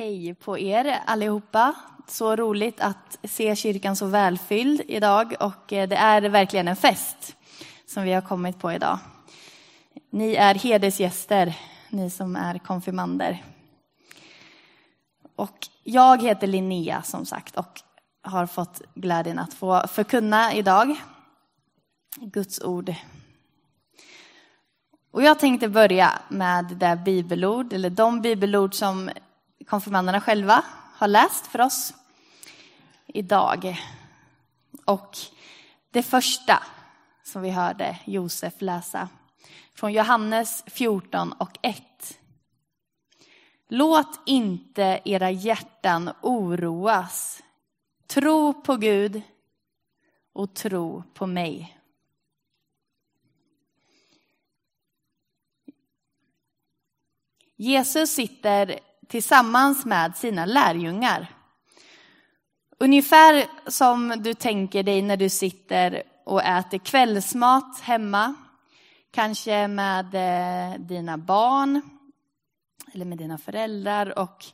Hej på er allihopa. Så roligt att se kyrkan så välfylld idag och eh, det är verkligen en fest som vi har kommit på idag. Ni är hedersgäster, ni som är konfirmander. Och jag heter Linnea som sagt och har fått glädjen att få förkunna idag Guds ord. Och jag tänkte börja med det bibelord, eller de bibelord som konfirmanderna själva har läst för oss idag. Och det första som vi hörde Josef läsa från Johannes 14 och 1. Låt inte era hjärtan oroas. Tro på Gud och tro på mig. Jesus sitter tillsammans med sina lärjungar. Ungefär som du tänker dig när du sitter och äter kvällsmat hemma. Kanske med eh, dina barn eller med dina föräldrar och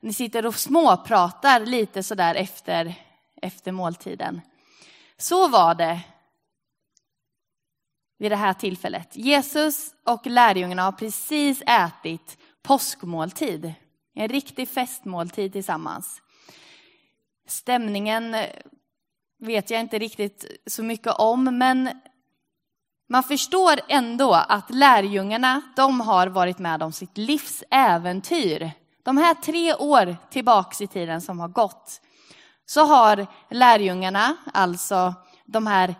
ni sitter och småpratar lite sådär efter, efter måltiden. Så var det vid det här tillfället. Jesus och lärjungarna har precis ätit påskmåltid. En riktig festmåltid tillsammans. Stämningen eh, vet jag inte riktigt så mycket om, men man förstår ändå att lärjungarna, de har varit med om sitt livs äventyr. De här tre år tillbaks i tiden som har gått, så har lärjungarna, alltså de här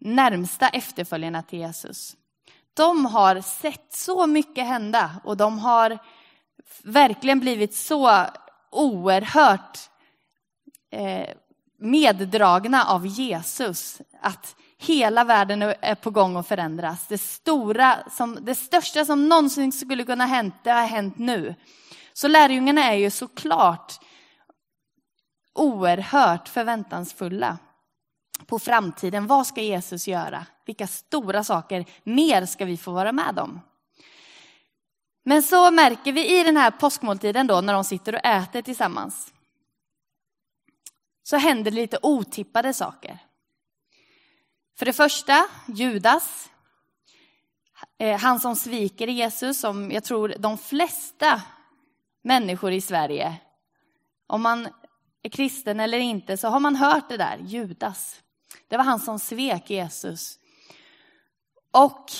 närmsta efterföljarna till Jesus, de har sett så mycket hända och de har verkligen blivit så oerhört eh, meddragna av Jesus. Att hela världen är på gång att förändras. Det, stora som, det största som någonsin skulle kunna hänt, det har hänt nu. Så lärjungarna är ju såklart oerhört förväntansfulla på framtiden. Vad ska Jesus göra? Vilka stora saker mer ska vi få vara med om? Men så märker vi i den här påskmåltiden då när de sitter och äter tillsammans. Så händer det lite otippade saker. För det första, Judas. Eh, han som sviker Jesus, som jag tror de flesta människor i Sverige, om man är kristen eller inte, så har man hört det där, Judas. Det var han som svek Jesus. Och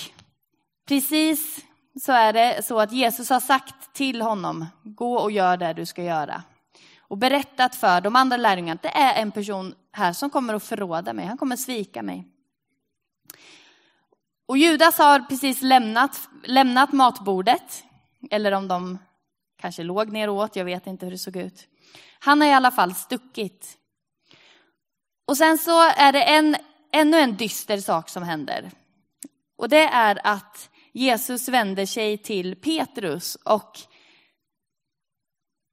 precis så är det så att Jesus har sagt till honom, gå och gör det du ska göra. Och berättat för de andra lärjungarna att det är en person här som kommer att förråda mig, han kommer att svika mig. Och Judas har precis lämnat, lämnat matbordet, eller om de kanske låg ner och åt, jag vet inte hur det såg ut. Han har i alla fall stuckit. Och sen så är det en, ännu en dyster sak som händer. Och det är att Jesus vänder sig till Petrus och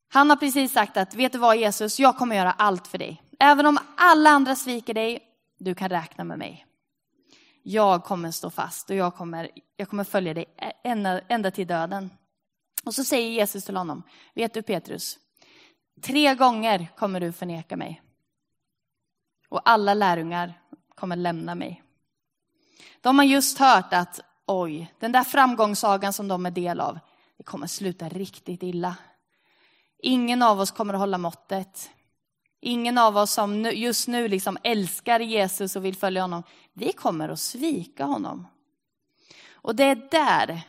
han har precis sagt att, vet du vad Jesus, jag kommer göra allt för dig. Även om alla andra sviker dig, du kan räkna med mig. Jag kommer stå fast och jag kommer, jag kommer följa dig ända, ända till döden. Och så säger Jesus till honom, vet du Petrus, tre gånger kommer du förneka mig. Och alla lärjungar kommer lämna mig. De har just hört att oj, den där framgångssagan som de är del av, det kommer sluta riktigt illa. Ingen av oss kommer att hålla måttet. Ingen av oss som just nu liksom älskar Jesus och vill följa honom, vi kommer att svika honom. Och det är där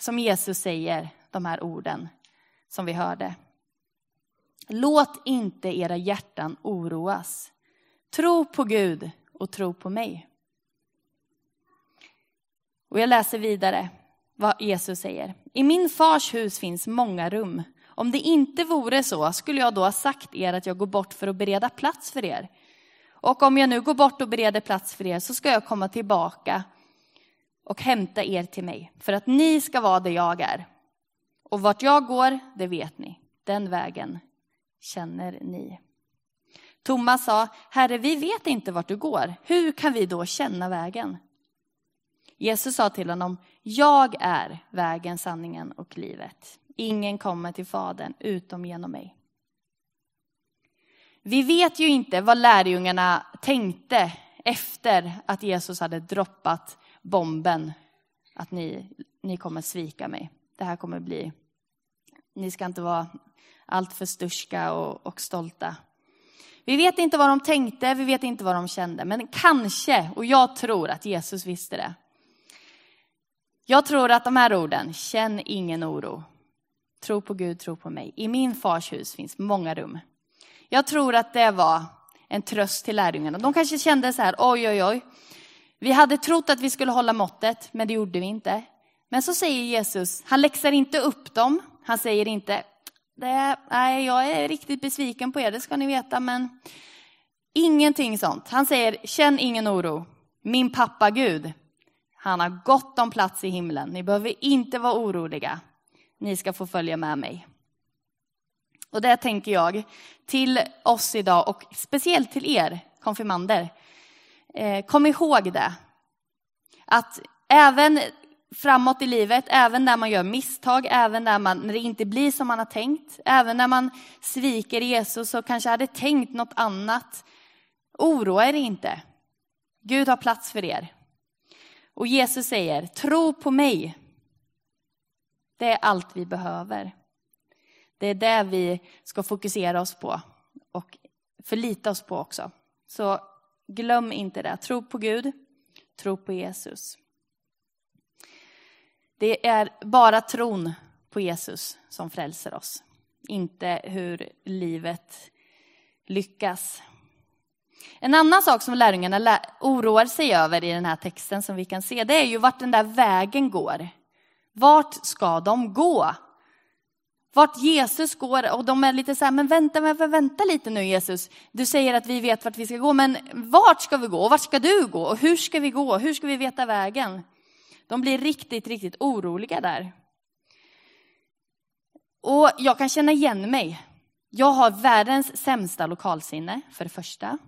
som Jesus säger de här orden som vi hörde. Låt inte era hjärtan oroas. Tro på Gud och tro på mig. Och jag läser vidare vad Jesus säger. I min fars hus finns många rum. Om det inte vore så skulle jag då ha sagt er att jag går bort för att bereda plats för er. Och om jag nu går bort och bereder plats för er så ska jag komma tillbaka och hämta er till mig för att ni ska vara där jag är. Och vart jag går, det vet ni. Den vägen känner ni. Thomas sa, Herre, vi vet inte vart du går. Hur kan vi då känna vägen? Jesus sa till honom, jag är vägen, sanningen och livet. Ingen kommer till Fadern utom genom mig. Vi vet ju inte vad lärjungarna tänkte efter att Jesus hade droppat bomben att ni, ni kommer svika mig. Det här kommer bli, ni ska inte vara alltför sturska och, och stolta. Vi vet inte vad de tänkte, vi vet inte vad de kände, men kanske, och jag tror att Jesus visste det. Jag tror att de här orden, känn ingen oro, tro på Gud, tro på mig. I min fars hus finns många rum. Jag tror att det var en tröst till lärjungarna. De kanske kände så här, oj, oj, oj. Vi hade trott att vi skulle hålla måttet, men det gjorde vi inte. Men så säger Jesus, han läxar inte upp dem. Han säger inte, det, nej, jag är riktigt besviken på er, det ska ni veta, men ingenting sånt. Han säger, känn ingen oro. Min pappa Gud, han har gott om plats i himlen. Ni behöver inte vara oroliga. Ni ska få följa med mig. Och det tänker jag till oss idag och speciellt till er konfirmander. Eh, kom ihåg det. Att även framåt i livet, även när man gör misstag, även när, man, när det inte blir som man har tänkt, även när man sviker Jesus och kanske hade tänkt något annat. Oroa er inte. Gud har plats för er. Och Jesus säger, tro på mig. Det är allt vi behöver. Det är det vi ska fokusera oss på och förlita oss på också. Så glöm inte det. Tro på Gud, tro på Jesus. Det är bara tron på Jesus som frälser oss, inte hur livet lyckas. En annan sak som lärjungarna oroar sig över i den här texten som vi kan se, det är ju vart den där vägen går. Vart ska de gå? Vart Jesus går och de är lite så här, men vänta, men vänta lite nu Jesus. Du säger att vi vet vart vi ska gå, men vart ska vi gå? Och vart ska du gå? Och hur ska vi gå? Hur ska vi veta vägen? De blir riktigt, riktigt oroliga där. Och jag kan känna igen mig. Jag har världens sämsta lokalsinne, för det första.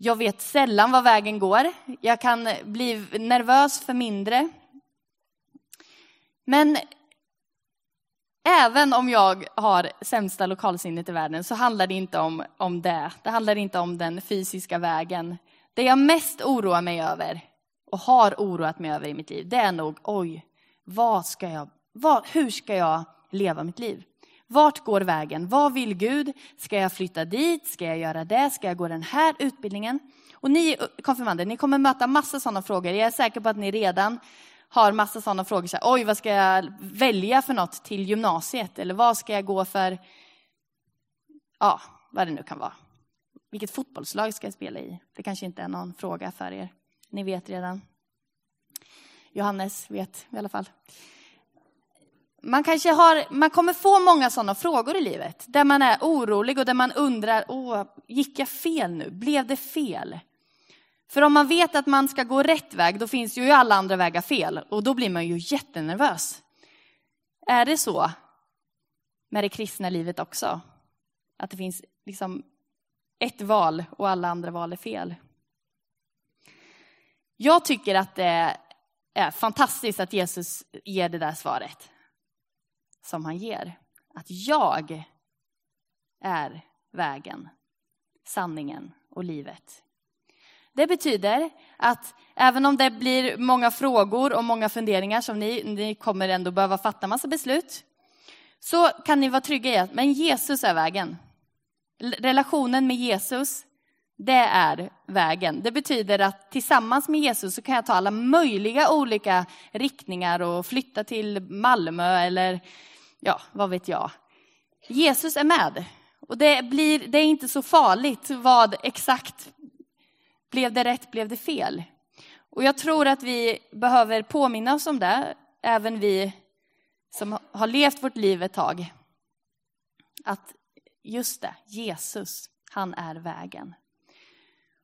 Jag vet sällan var vägen går. Jag kan bli nervös för mindre. Men även om jag har sämsta lokalsinnet i världen så handlar det inte om, om det. Det handlar inte om den fysiska vägen. Det jag mest oroar mig över och har oroat mig över i mitt liv, det är nog, oj, vad ska jag, vad, hur ska jag leva mitt liv? Vart går vägen? Vad vill Gud? Ska jag flytta dit? Ska jag göra det? Ska jag gå den här utbildningen? Och ni konfirmander, ni kommer möta massa sådana frågor. Jag är säker på att ni redan har massa sådana frågor. Så här, Oj, vad ska jag välja för något till gymnasiet? Eller vad ska jag gå för, ja, vad det nu kan vara. Vilket fotbollslag ska jag spela i? Det kanske inte är någon fråga för er. Ni vet redan. Johannes vet i alla fall. Man, kanske har, man kommer få många sådana frågor i livet, där man är orolig och där man undrar, Åh, gick jag fel nu? Blev det fel? För om man vet att man ska gå rätt väg, då finns ju alla andra vägar fel och då blir man ju jättenervös. Är det så med det kristna livet också? Att det finns liksom ett val och alla andra val är fel? Jag tycker att det är fantastiskt att Jesus ger det där svaret som han ger. Att jag är vägen, sanningen och livet. Det betyder att även om det blir många frågor och många funderingar som ni, ni kommer ändå behöva fatta massa beslut, så kan ni vara trygga i att men Jesus är vägen. Relationen med Jesus, det är vägen. Det betyder att tillsammans med Jesus så kan jag ta alla möjliga olika riktningar och flytta till Malmö eller ja, vad vet jag. Jesus är med. Och det, blir, det är inte så farligt vad exakt blev det rätt, blev det fel? Och jag tror att vi behöver påminna oss om det, även vi som har levt vårt liv ett tag. Att just det, Jesus, han är vägen.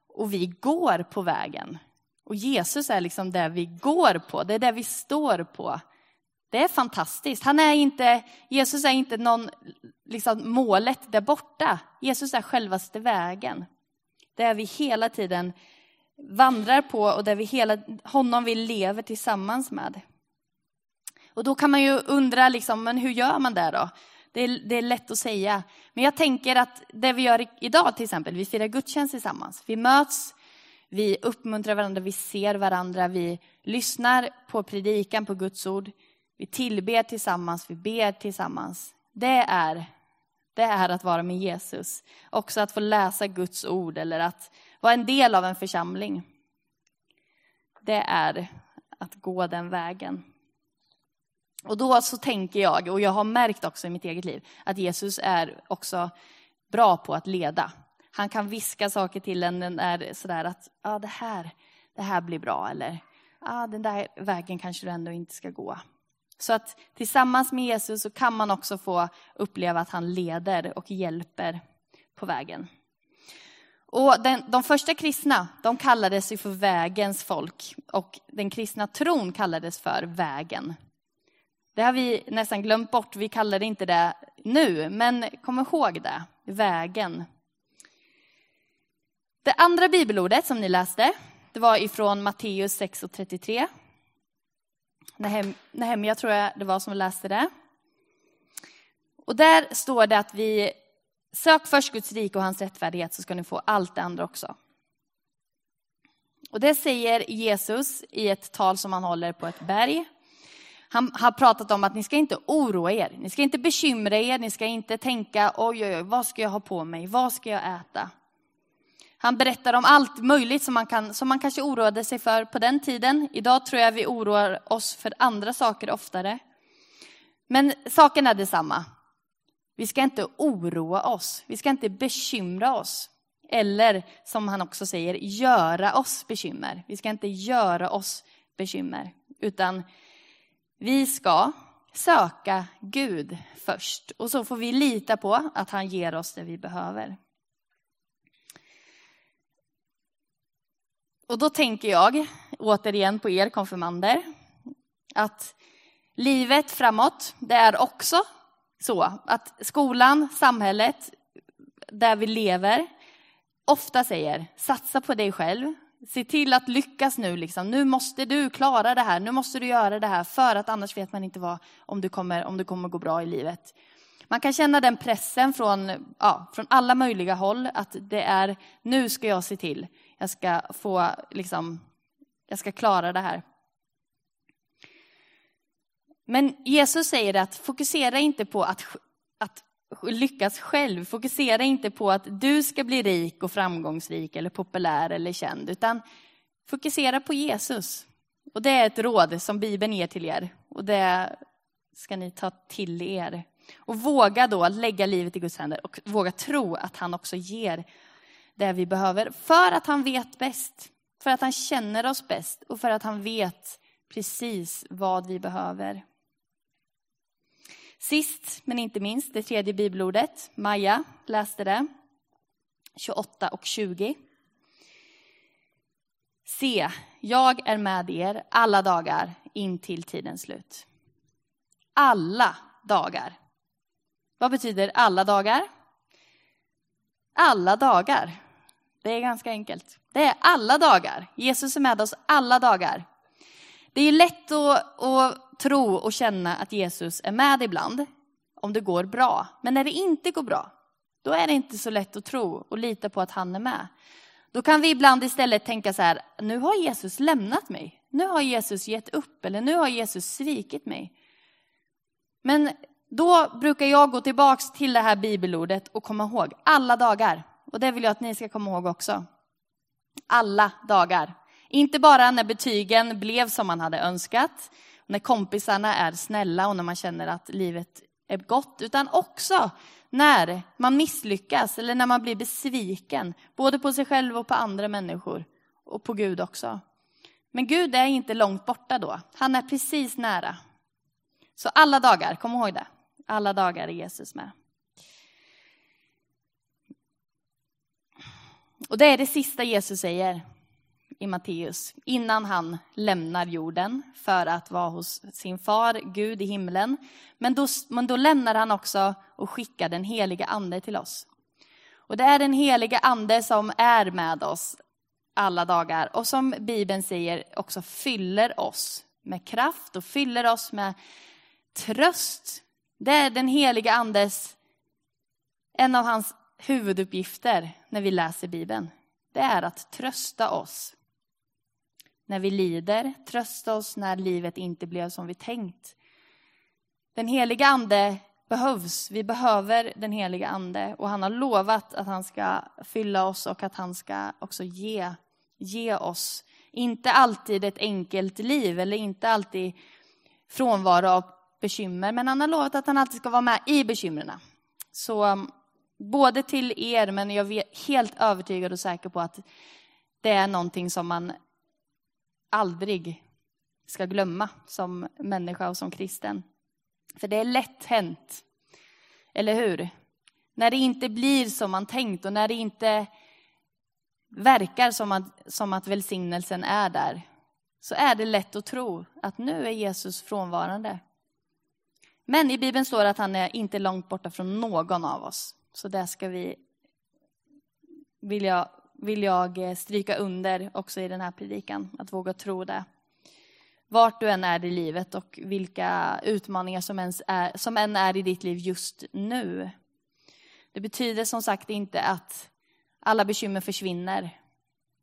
Och vi går på vägen. Och Jesus är liksom det vi går på, det är det vi står på. Det är fantastiskt. Han är inte, Jesus är inte någon, liksom målet där borta. Jesus är självaste vägen. Där vi hela tiden vandrar på och där vi hela, honom vi lever tillsammans med. Och då kan man ju undra, liksom, men hur gör man det då? Det är, det är lätt att säga. Men jag tänker att det vi gör idag till exempel, vi firar gudstjänst tillsammans. Vi möts, vi uppmuntrar varandra, vi ser varandra, vi lyssnar på predikan, på Guds ord. Vi tillber tillsammans, vi ber tillsammans. Det är, det är att vara med Jesus. Också att få läsa Guds ord eller att vara en del av en församling. Det är att gå den vägen. Och då så tänker jag, och jag har märkt också i mitt eget liv, att Jesus är också bra på att leda. Han kan viska saker till en är sådär att ah, det, här, det här blir bra, eller ah, den där vägen kanske du ändå inte ska gå. Så att tillsammans med Jesus så kan man också få uppleva att han leder och hjälper på vägen. Och den, de första kristna, de kallades ju för vägens folk och den kristna tron kallades för vägen. Det har vi nästan glömt bort, vi kallar det inte det nu, men kom ihåg det, vägen. Det andra bibelordet som ni läste, det var ifrån Matteus 6 och 33. Nehemja tror jag det var som läste det. Och där står det att vi sök först Guds rike och hans rättfärdighet så ska ni få allt det andra också. Och det säger Jesus i ett tal som han håller på ett berg. Han har pratat om att ni ska inte oroa er, ni ska inte bekymra er, ni ska inte tänka oj, oj, oj, vad ska jag ha på mig, vad ska jag äta? Han berättar om allt möjligt som man, kan, som man kanske oroade sig för på den tiden. Idag tror jag vi oroar oss för andra saker oftare. Men saken är detsamma. Vi ska inte oroa oss, vi ska inte bekymra oss. Eller som han också säger, göra oss bekymmer. Vi ska inte göra oss bekymmer, utan vi ska söka Gud först. Och så får vi lita på att han ger oss det vi behöver. Och då tänker jag återigen på er konfirmander, att livet framåt, det är också så att skolan, samhället, där vi lever, ofta säger satsa på dig själv, se till att lyckas nu. Liksom. Nu måste du klara det här, nu måste du göra det här, för att annars vet man inte vad, om, du kommer, om det kommer gå bra i livet. Man kan känna den pressen från, ja, från alla möjliga håll, att det är nu ska jag se till jag ska få, liksom, jag ska klara det här. Men Jesus säger att fokusera inte på att, att lyckas själv. Fokusera inte på att du ska bli rik och framgångsrik eller populär eller känd, utan fokusera på Jesus. Och det är ett råd som Bibeln ger till er och det ska ni ta till er. Och våga då lägga livet i Guds händer och våga tro att han också ger det vi behöver. För att han vet bäst. För att han känner oss bäst och för att han vet precis vad vi behöver. Sist men inte minst, det tredje bibelordet. Maja läste det. 28 och 20. Se, jag är med er alla dagar in till tidens slut. Alla dagar. Vad betyder alla dagar? Alla dagar. Det är ganska enkelt. Det är alla dagar. Jesus är med oss alla dagar. Det är lätt att, att tro och känna att Jesus är med ibland, om det går bra. Men när det inte går bra, då är det inte så lätt att tro och lita på att han är med. Då kan vi ibland istället tänka så här, nu har Jesus lämnat mig. Nu har Jesus gett upp eller nu har Jesus svikit mig. Men då brukar jag gå tillbaks till det här bibelordet och komma ihåg alla dagar. Och det vill jag att ni ska komma ihåg också. Alla dagar. Inte bara när betygen blev som man hade önskat, när kompisarna är snälla och när man känner att livet är gott, utan också när man misslyckas eller när man blir besviken, både på sig själv och på andra människor och på Gud också. Men Gud är inte långt borta då, han är precis nära. Så alla dagar, kom ihåg det, alla dagar är Jesus med. Och det är det sista Jesus säger i Matteus, innan han lämnar jorden för att vara hos sin far, Gud i himlen. Men då, men då lämnar han också och skickar den heliga ande till oss. Och det är den heliga ande som är med oss alla dagar och som Bibeln säger också fyller oss med kraft och fyller oss med tröst. Det är den heliga andes, en av hans huvuduppgifter när vi läser Bibeln. Det är att trösta oss. När vi lider, trösta oss när livet inte blev som vi tänkt. Den heliga ande behövs. Vi behöver den heliga ande och han har lovat att han ska fylla oss och att han ska också ge, ge oss, inte alltid ett enkelt liv eller inte alltid frånvaro av bekymmer, men han har lovat att han alltid ska vara med i bekymren. Så både till er, men jag är helt övertygad och säker på att det är någonting som man aldrig ska glömma som människa och som kristen. För det är lätt hänt, eller hur? När det inte blir som man tänkt och när det inte verkar som att, som att välsignelsen är där, så är det lätt att tro att nu är Jesus frånvarande. Men i Bibeln står det att han är inte långt borta från någon av oss. Så det ska vi, vill jag, vill jag eh, stryka under också i den här predikan, att våga tro det vart du än är i livet och vilka utmaningar som, ens är, som än är i ditt liv just nu. Det betyder som sagt inte att alla bekymmer försvinner.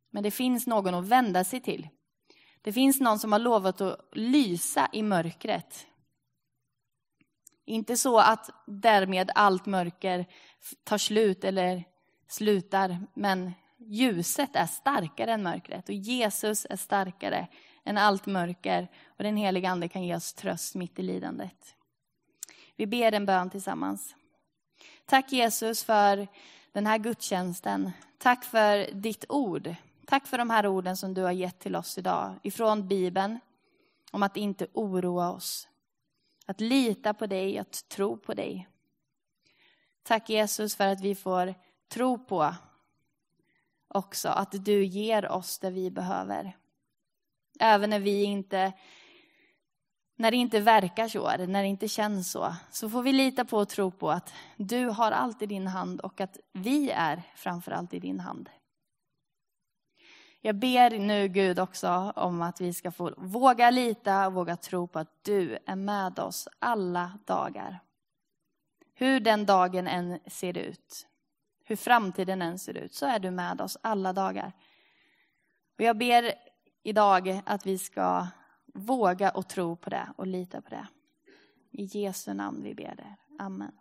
Men det finns någon att vända sig till. Det finns någon som har lovat att lysa i mörkret. Inte så att därmed allt mörker tar slut eller slutar, men ljuset är starkare än mörkret och Jesus är starkare än allt mörker och den heliga Ande kan ge oss tröst mitt i lidandet. Vi ber en bön tillsammans. Tack Jesus för den här gudstjänsten. Tack för ditt ord. Tack för de här orden som du har gett till oss idag ifrån Bibeln om att inte oroa oss. Att lita på dig, att tro på dig. Tack Jesus för att vi får tro på också att du ger oss det vi behöver. Även när vi inte, när det inte verkar så, när det inte känns så, så får vi lita på och tro på att du har allt i din hand och att vi är framför allt i din hand. Jag ber nu Gud också om att vi ska få våga lita och våga tro på att du är med oss alla dagar. Hur den dagen än ser ut, hur framtiden än ser ut, så är du med oss alla dagar. Och jag ber idag att vi ska våga och tro på det och lita på det. I Jesu namn vi ber det. Amen.